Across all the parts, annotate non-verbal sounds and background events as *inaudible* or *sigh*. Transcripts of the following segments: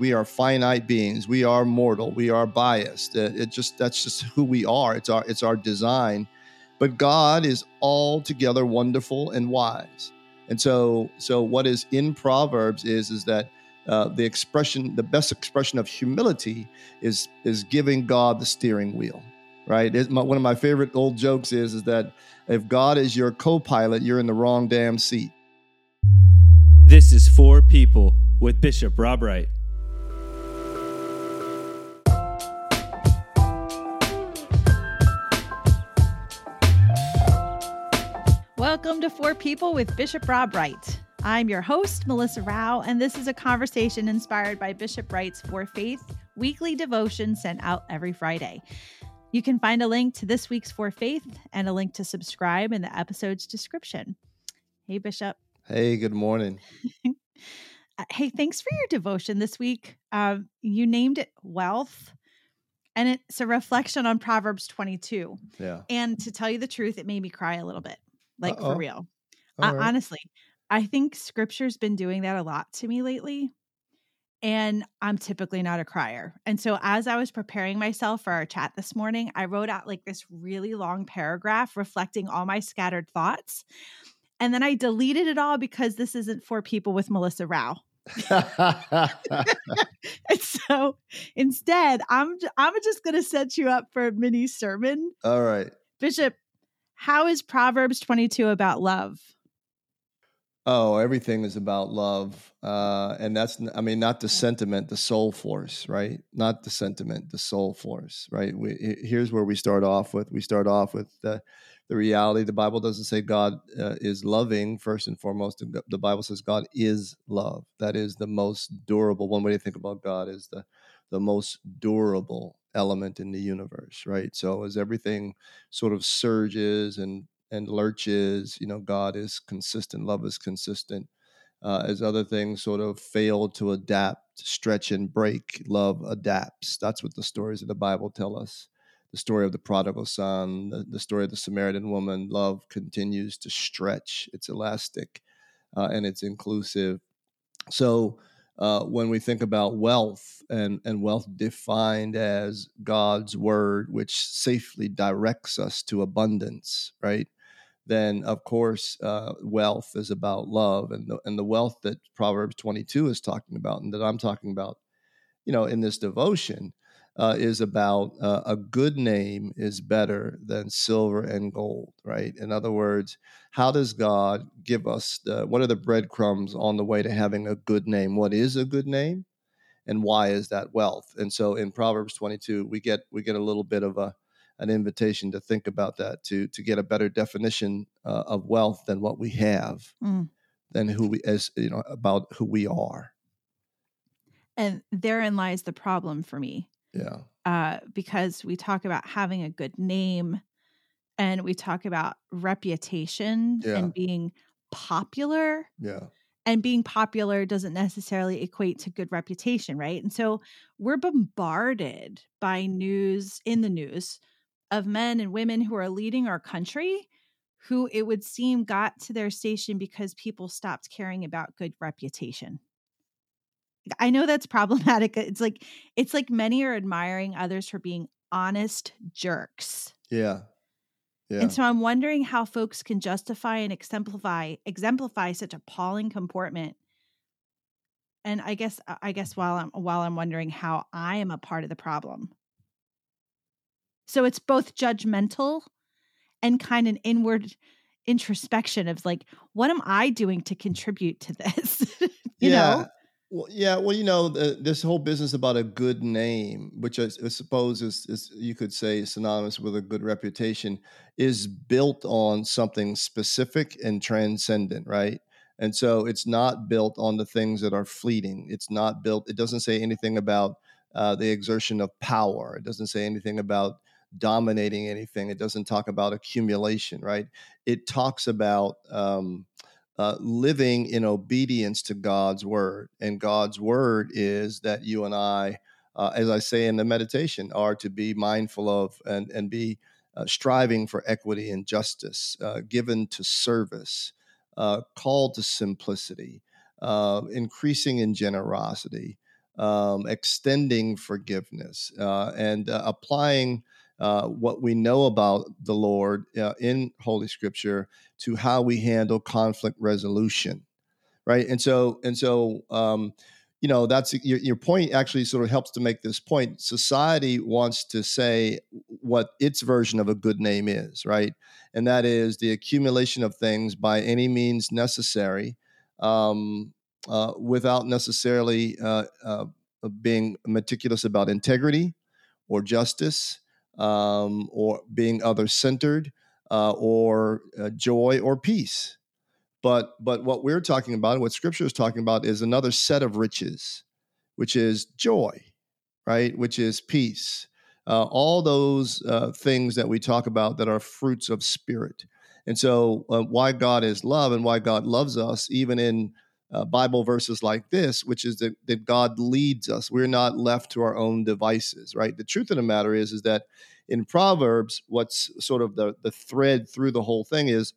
we are finite beings. We are mortal. We are biased. It, just that's just who we are. It's our it's our design. But God is altogether wonderful and wise. And so so what is in Proverbs is is that uh, the expression, the best expression of humility is is giving God the steering wheel, right? It, my, one of my favorite old jokes is is that if God is your co-pilot, you're in the wrong damn seat. This is for people with Bishop Rob Wright. Welcome to For People with Bishop Rob Wright. I'm your host, Melissa Rao, and this is a conversation inspired by Bishop Wright's For Faith weekly devotion sent out every Friday. You can find a link to this week's For Faith and a link to subscribe in the episode's description. Hey, Bishop. Hey, good morning. *laughs* Hey, thanks for your devotion this week. Um, you named it Wealth, and it's a reflection on Proverbs 22. Yeah. And to tell you the truth, it made me cry a little bit, like Uh-oh. for real. Right. honestly, I think scripture's been doing that a lot to me lately. And I'm typically not a crier. And so, as I was preparing myself for our chat this morning, I wrote out like this really long paragraph reflecting all my scattered thoughts. And then I deleted it all because this isn't for people with Melissa Rao. *laughs* *laughs* And so instead, I'm I'm just going to set you up for a mini sermon. All right. Bishop, how is Proverbs 22 about love? Oh, everything is about love. Uh, and that's, I mean, not the sentiment, the soul force, right? Not the sentiment, the soul force, right? We, here's where we start off with. We start off with the, the reality. The Bible doesn't say God uh, is loving, first and foremost. The the Bible says God is love. That is the most durable. One way to think about God is the, the most durable element in the universe, right? So as everything sort of surges and and lurches. You know, God is consistent, love is consistent. Uh, as other things sort of fail to adapt, stretch, and break, love adapts. That's what the stories of the Bible tell us. The story of the prodigal son, the, the story of the Samaritan woman, love continues to stretch. It's elastic uh, and it's inclusive. So, uh, when we think about wealth and, and wealth defined as God's word, which safely directs us to abundance, right? Then, of course, uh, wealth is about love, and the, and the wealth that Proverbs 22 is talking about, and that I'm talking about, you know, in this devotion, uh, is about uh, a good name is better than silver and gold, right? In other words, how does God give us the, what are the breadcrumbs on the way to having a good name? What is a good name? And why is that wealth? And so in Proverbs 22, we get we get a little bit of a an invitation to think about that to to get a better definition uh, of wealth than what we have, Mm. than who we as you know about who we are. And therein lies the problem for me. Yeah, uh, because we talk about having a good name and we talk about reputation Yeah. and being popular. yeah, And being popular doesn't necessarily equate to good reputation, right? And so we're bombarded by news in the news of men and women who are leading our country who it would seem got to their station because people stopped caring about good reputation. I know that's problematic. It's like it's like many are admiring others for being honest jerks. yeah, yeah. And so I'm wondering how folks can justify and exemplify exemplify such appalling comportment. And I guess I guess while I'm while I'm wondering how I am a part of the problem. So it's both judgmental and kind of an inward introspection of like, what am I doing to contribute to this? *laughs* you yeah. know? Well, yeah. Well, you know, the, this whole business about a good name, which I suppose is, is you could say synonymous with a good reputation, is built on something specific and transcendent, right? And so it's not built on the things that are fleeting. It's not built. It doesn't say anything about uh, the exertion of power. It doesn't say anything about dominating anything. It doesn't talk about accumulation, right? It talks about um, uh, living in obedience to God's word. And God's word is that you and I, uh, as I say in the meditation, are to be mindful of and, and be uh, striving for equity and justice, uh, given to service, uh, called to simplicity, uh, increasing in generosity. um, extending forgiveness, and applying uh, what we know about the Lord uh, in Holy Scripture to how we handle conflict resolution, right? And so, and so, um, you know, that's your, your point. Actually, sort of helps to make this point. Society wants to say what its version of a good name is, right? And that is the accumulation of things by any means necessary. Um, uh, without necessarily uh, uh, being meticulous about integrity or justice um, or being other centered uh, or uh, joy or peace. But but what we're talking about, what Scripture is talking about, is another set of riches, which is joy, right? Which is peace. Uh, all those uh, things that we talk about that are fruits of spirit. And so, uh, why God is love and why God loves us, even in uh, Bible verses like this, which is that, that God leads us. We're not left to our own devices, right? The truth of the matter is, is that in Proverbs, what's sort of the, the thread through the whole thing is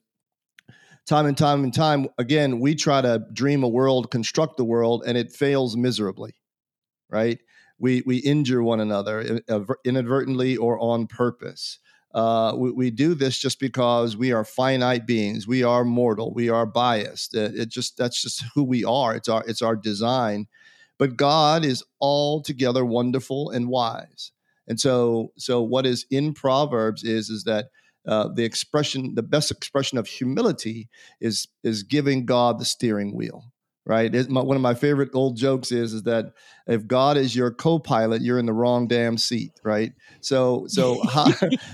time and time and time again, we try to dream a world, construct the world, and it fails miserably, right? We, we injure one another inadvertently or on purpose. Uh, we, we, do this just because we are finite beings. We are mortal. We are biased. It, it, just that's just who we are. It's our it's our design. But God is altogether wonderful and wise. And so so what is in Proverbs is is that uh, the expression the best expression of humility is is giving God the steering wheel right? It, my, one of my favorite old jokes is is that if God is your co-pilot, you're in the wrong damn seat, right? So so *laughs* how,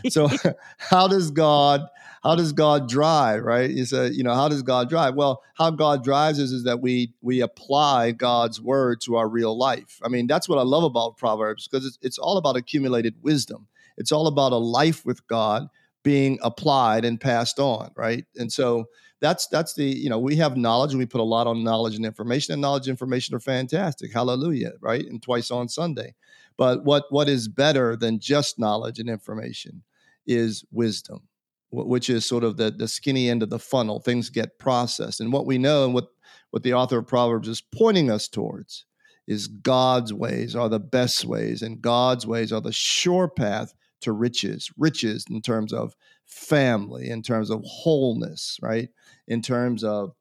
so how does God how does God drive, right? You say, you know, how does God drive? Well, how God drives is, is that we we apply God's word to our real life. I mean, that's what I love about Proverbs because it's, it's all about accumulated wisdom. It's all about a life with God being applied and passed on, right? And so that's that's the you know we have knowledge we put a lot on knowledge and information and knowledge and information are fantastic. Hallelujah right? And twice on sunday. But what what is better than just knowledge and information is wisdom which is sort of the the skinny end of the funnel. Things get processed. And what we know and what what the author of proverbs is pointing us towards is god's ways are the best ways and god's ways are the sure path to riches riches in terms of family in terms of wholeness right in terms of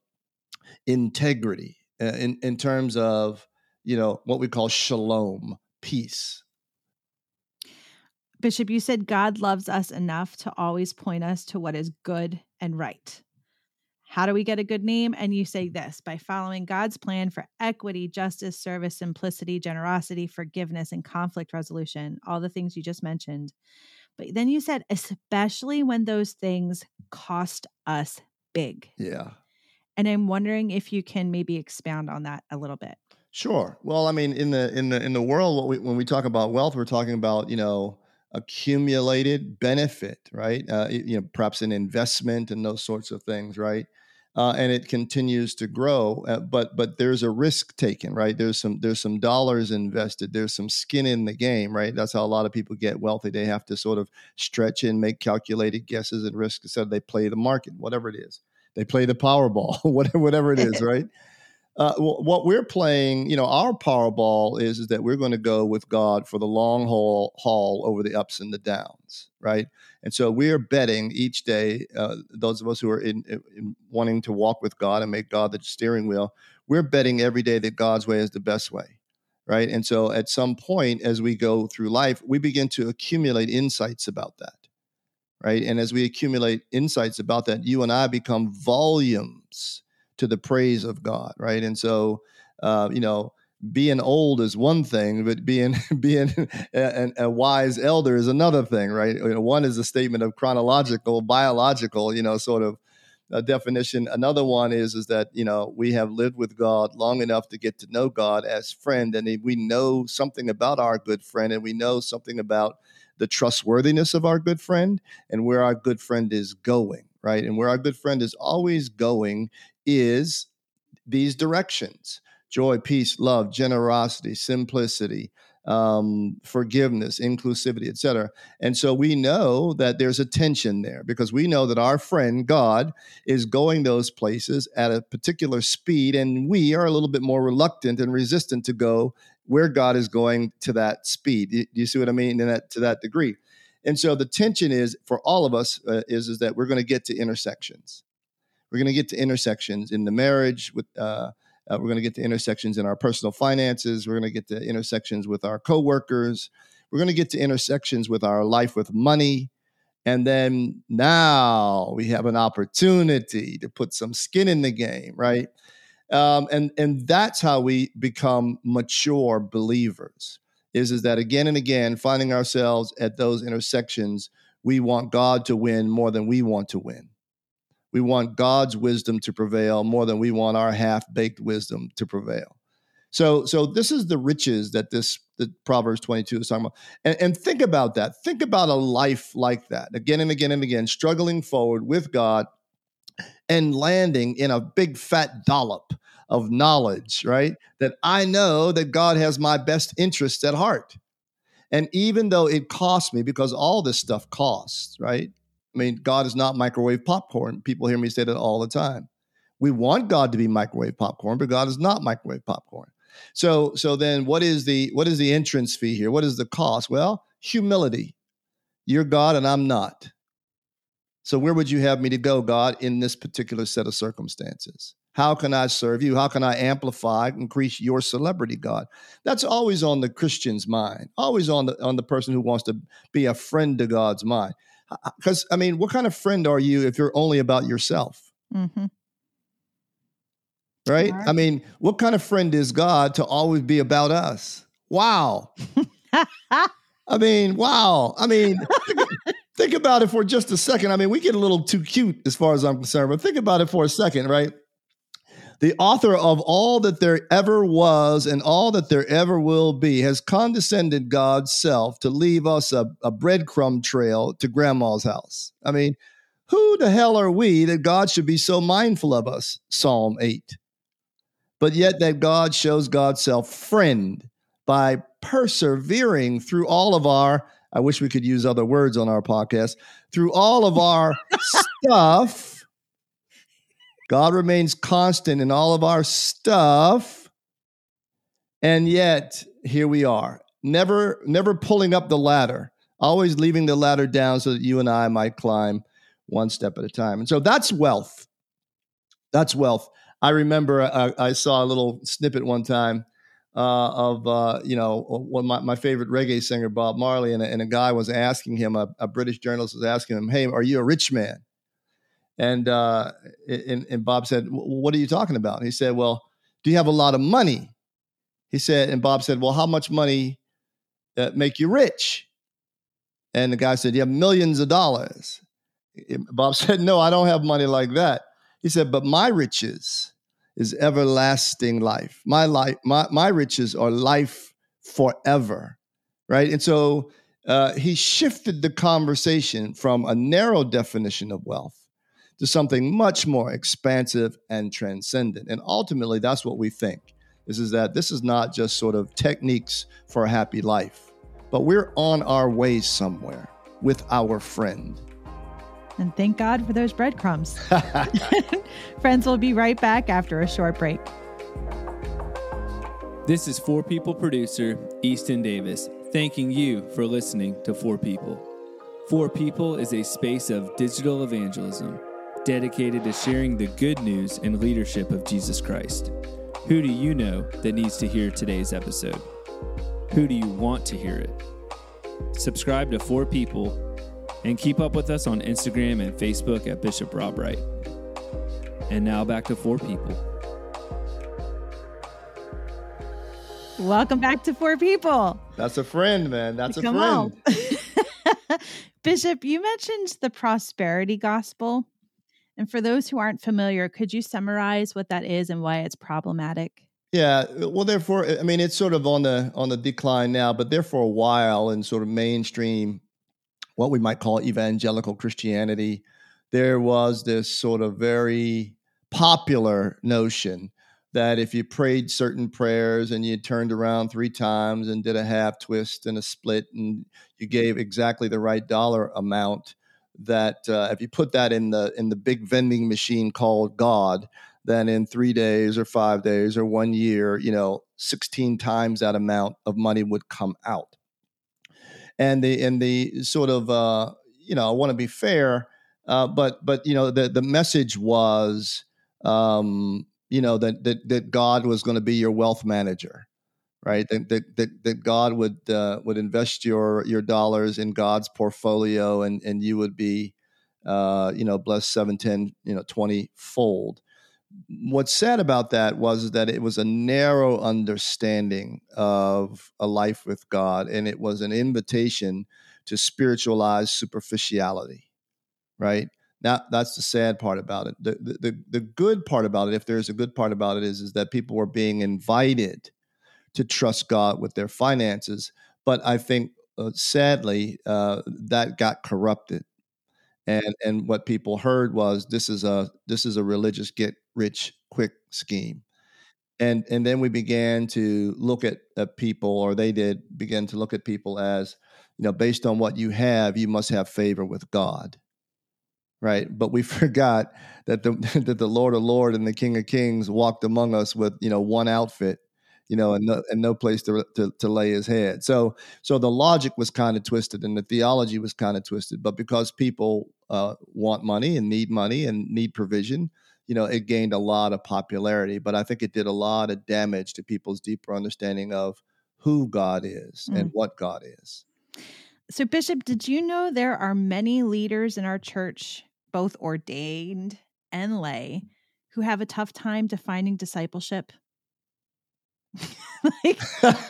integrity, uh, in, in terms of, you know, what we call shalom, peace. Bishop, you said God loves us enough to always point us to what is good and right. How do we get a good name? And you say this by following God's plan for equity, justice, service, simplicity, generosity, forgiveness, and conflict resolution, all the things you just mentioned. But then you said, especially when those things cost us big. Yeah. And I'm wondering if you can maybe expound on that a little bit. Sure. Well, I mean, in the in the in the world, we, when we talk about wealth, we're talking about you know accumulated benefit, right? Uh, you know, perhaps an investment and those sorts of things, right? Uh, and it continues to grow. Uh, but but there's a risk taken, right? There's some there's some dollars invested. There's some skin in the game, right? That's how a lot of people get wealthy. They have to sort of stretch and make calculated guesses and risk instead they play the market, whatever it is. They play the Powerball, *laughs* whatever whatever it is, *laughs* right? Uh, what we're playing, you know, our Powerball is is that we're going to go with God for the long haul, haul over the ups and the downs, right? And so we are betting each day. Uh, those of us who are in, in, wanting to walk with God and make God the steering wheel, we're betting every day that God's way is the best way, right? And so at some point, as we go through life, we begin to accumulate insights about that, right? And as we accumulate insights about that, you and I become volumes to the praise of God, right? And so, uh, you know, being old is one thing, but being *laughs* being a, a, wise elder is another thing, right? You know, one is a statement of chronological, biological, you know, sort of uh, definition. Another one is is that you know we have lived with God long enough to get to know God as friend, and we know something about our good friend, and we know something about the trustworthiness of our good friend and where our good friend is going, right? And where our good friend is always going is these directions joy, peace, love, generosity, simplicity, um, forgiveness, inclusivity, etc. And so we know that there's a tension there because we know that our friend God is going those places at a particular speed, and we are a little bit more reluctant and resistant to go where God is going to that speed. Do you see what I mean? In that, to that degree. And so the tension is for all of us uh, is, is that we're going to get to intersections. We're going to get to intersections in the marriage with uh, uh, we're going to get to intersections in our personal finances. We're going to get to intersections with our coworkers. We're going to get to intersections with our life with money. And then now we have an opportunity to put some skin in the game, right? Um, and and that's how we become mature believers. Is is that again and again finding ourselves at those intersections? We want God to win more than we want to win. We want God's wisdom to prevail more than we want our half-baked wisdom to prevail. So, so this is the riches that this the Proverbs 22 is talking about. And, and think about that. Think about a life like that, again and again and again, struggling forward with God and landing in a big fat dollop of knowledge, right? That I know that God has my best interests at heart. And even though it costs me, because all this stuff costs, right? I mean, God is not microwave popcorn. People hear me say that all the time. We want God to be microwave popcorn, but God is not microwave popcorn. So, so then what is the what is the entrance fee here? What is the cost? Well, humility. You're God and I'm not. So where would you have me to go, God, in this particular set of circumstances? How can I serve you? How can I amplify, increase your celebrity, God? That's always on the Christian's mind, always on the on the person who wants to be a friend to God's mind. Because, I mean, what kind of friend are you if you're only about yourself? Mm-hmm. Right? I mean, what kind of friend is God to always be about us? Wow. *laughs* I mean, wow. I mean, think, think about it for just a second. I mean, we get a little too cute as far as I'm concerned, but think about it for a second, right? The author of all that there ever was and all that there ever will be, has condescended God's self to leave us a, a breadcrumb trail to grandma's house. I mean, who the hell are we that God should be so mindful of us? Psalm 8. But yet, that God shows God's self friend by persevering through all of our, I wish we could use other words on our podcast, through all of our *laughs* stuff God remains constant in all of our stuff. And yet, here we are, never, never pulling up the ladder, always leaving the ladder down so that you and I might climb one step at a time. And so that's wealth. That's wealth. I remember uh, I saw a little snippet one time uh, of uh, you know one my, my favorite reggae singer Bob Marley, and a, and a guy was asking him, a, a, British journalist was asking him, "Hey, are you a rich man?" And, uh, and, and Bob said, What are you talking about? he said, Well, do you have a lot of money? He said, and Bob said, Well, how much money uh, make you rich? And the guy said, You have millions of dollars. Bob *laughs* said, No, I don't have money like that. He said, But my riches is everlasting life. My life, my, my riches are life forever. Right. And so uh, he shifted the conversation from a narrow definition of wealth to something much more expansive and transcendent. And ultimately, that's what we think. This is that this is not just sort of techniques for a happy life, but we're on our way somewhere with our friend. And thank God for those breadcrumbs. *laughs* *laughs* Friends, we'll be right back after a short break. This is For People producer Easton Davis, thanking you for listening to For People. For People is a space of digital evangelism dedicated to sharing the good news and leadership of Jesus Christ. Who do you know that needs to hear today's episode? Who do you want to hear it? Subscribe to For People and keep up with us on Instagram and Facebook at Bishop Rob Wright. And now back to For People. Welcome back to For People. That's a friend, man. That's Come a friend. *laughs* Bishop, you mentioned the prosperity gospel. And for those who aren't familiar, could you summarize what that is and why it's problematic? Yeah, uh, well, therefore, I mean, it's sort of on the on the decline now, but there for a while in sort of mainstream, what we might call evangelical Christianity, there was this sort of very popular notion that if you prayed certain prayers and you turned around three times and did a half twist and a split and you gave exactly the right dollar amount, that uh, if you put that in the in the big vending machine called God, then in three days or five days or one year, you know, 16 times that amount of money would come out. And the and the sort of uh, you know, I want to be fair, uh, but but you know, the the message was um, you know that that that God was going to be your wealth manager, right? That that that, God would uh, would invest your your dollars in God's portfolio, and and you would be, uh, you know, blessed seven, ten, you know, twenty fold. What's sad about that was that it was a narrow understanding of a life with God, and it was an invitation to spiritualize superficiality, right? That that's the sad part about it. The, the the good part about it, if there's a good part about it, is is that people were being invited to trust God with their finances. But I think uh, sadly uh, that got corrupted, and and what people heard was this is a this is a religious get rich quick scheme. And, and then we began to look at, at people, or they did begin to look at people as, you know, based on what you have, you must have favor with God right? But we *laughs* forgot that the *laughs* that the Lord of Lord and the King of Kings walked among us with you know one outfit, you know, and no, and no place to, to to lay his head. So so the logic was kind of twisted and the theology was kind of twisted. But because people uh, want money and need money and need provision, you know, it gained a lot of popularity. But I think it did a lot of damage to people's deeper understanding of who God is mm. and what God is. So, Bishop, did you know there are many leaders in our church both ordained and lay, who have a tough time defining discipleship. *laughs* like,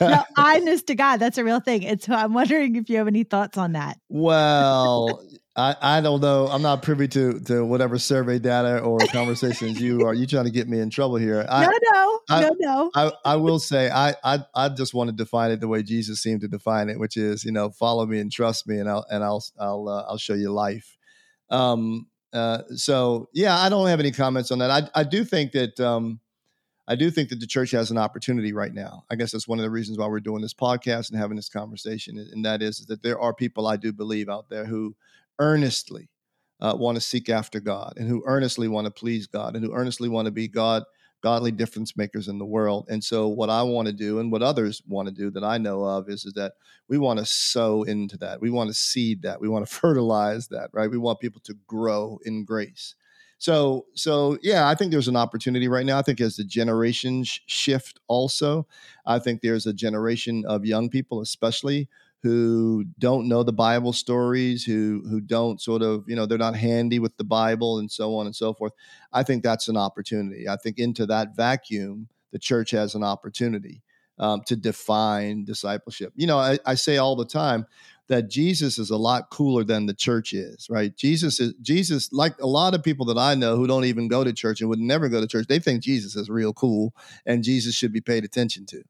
no, honest to God, that's a real thing. And so I'm wondering if you have any thoughts on that. Well, *laughs* I, I don't know. I'm not privy to to whatever survey data or *laughs* conversations you are. You trying to get me in trouble here? I, no, no, I, no, no. I, I will say I, I I just want to define it the way Jesus seemed to define it, which is you know follow me and trust me, and I'll and I'll I'll uh, I'll show you life. Um, uh, so yeah, I don't have any comments on that. I, I do think that um, I do think that the church has an opportunity right now. I guess that's one of the reasons why we're doing this podcast and having this conversation, and that is, that there are people I do believe out there who earnestly uh, want to seek after God and who earnestly want to please God and who earnestly want to be God godly difference makers in the world. And so, what I want to do and what others want to do that I know of is, is that we want to sow into that. We want to seed that. We want to *laughs* fertilize that, right? We want people to grow in grace. So, so yeah, I think there's an opportunity right now. I think as the generations sh- shift, also, I think there's a generation of young people, especially who don't know the Bible stories, who who don't sort of, you know, they're not handy with the Bible and so on and so forth. I think that's an opportunity. I think into that vacuum, the church has an opportunity um, to define discipleship. You know, I, I say all the time that Jesus is a lot cooler than the church is, right? Jesus is Jesus, like a lot of people that I know who don't even go to church and would never go to church, they think Jesus is real cool and Jesus should be paid attention to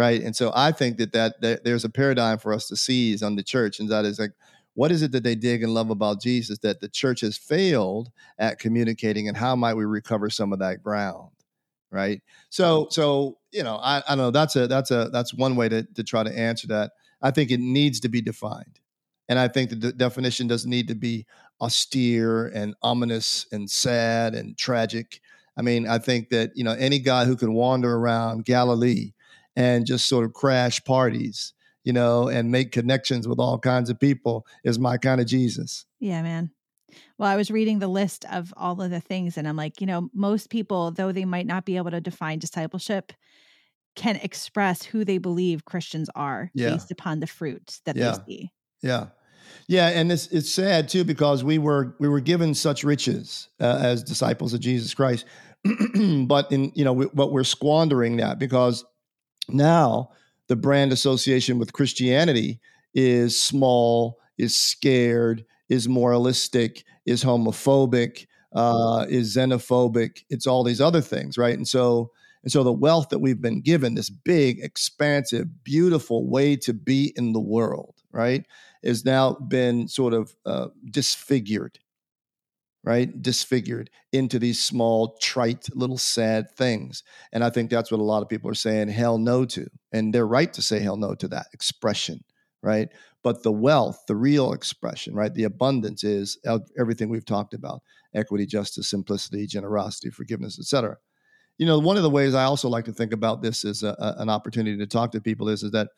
right? And so I think that, that that there's a paradigm for us to seize on the church, and that is like, what is it that they dig and love about Jesus that the church has failed at communicating, and how might we recover some of that ground, right? So, so you know, I, I know that's a that's a that's one way to to try to answer that. I think it needs to be defined, and I think the definition doesn't need to be austere and ominous and sad and tragic. I mean, I think that you know any guy who can wander around Galilee and just sort of crash parties, you know, and make connections with all kinds of people is my kind of Jesus. Yeah, man. Well, I was reading the list of all of the things, and I'm like, you know, most people, though they might not be able to define discipleship, can express who they believe Christians are yeah. based upon the fruit that yeah. they see. Yeah. Yeah, and it's it's sad too because we were we were given such riches uh, as disciples of Jesus Christ, *clears throat* but in you know we, but we're squandering that because now, the brand association with Christianity is small, is scared, is moralistic, is homophobic, uh, is xenophobic. It's all these other things, right? And so, and so the wealth that we've been given, this big, expansive, beautiful way to be in the world, right, has now been sort of uh, disfigured right? Disfigured into these small, trite, little sad things. And I think that's what a lot of people are saying hell no to. And they're right to say hell no to that expression, right? But the wealth, the real expression, right? The abundance is everything we've talked about equity, justice, simplicity, generosity, forgiveness, etc. You know, one of the ways I also like to think about this as a, a, an opportunity to talk to people is, is that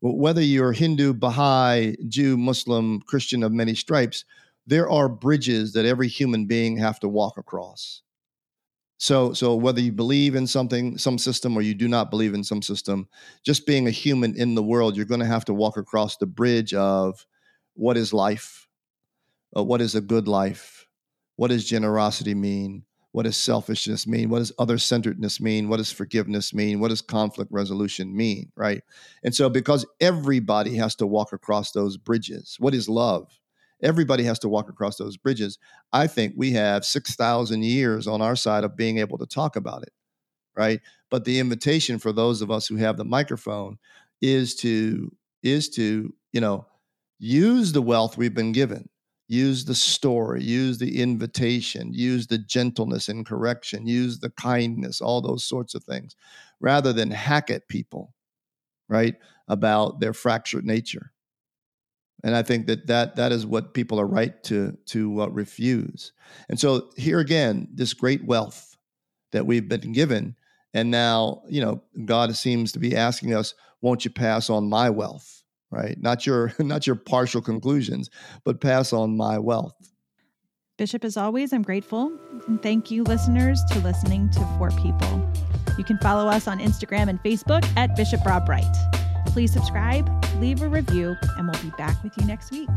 whether you're Hindu, Baha'i, Jew, Muslim, Christian of many stripes, there are bridges that every human being have to walk across. So, so whether you believe in something, some system, or you do not believe in some system, just being a human in the world, you're going to have to walk across the bridge of what is life, uh, what is a good life, what does generosity mean, what does selfishness mean, what does other centeredness mean, what does forgiveness mean, what does conflict resolution mean, right? And so, because everybody has to walk across those bridges, what is love? everybody has to walk across those bridges. I think we have 6,000 years on our side of being able to talk about it, right? But the invitation for those of us who have the microphone is to is to, you know, use the wealth we've been given. Use the story, use the invitation, use the gentleness and correction, use the kindness, all those sorts of things, rather than hack at people, right, about their fractured nature and I think that that that is what people are right to to uh, refuse. And so here again, this great wealth that we've been given, and now you know God seems to be asking us, "Won't you pass on my wealth?" Right? Not your *laughs* not your partial conclusions, but pass on my wealth. Bishop, as always, I'm grateful and thank you, listeners, to listening to For People. You can follow us on Instagram and Facebook at Bishop Rob Wright. Please subscribe, leave a review, and we'll be back with you next week.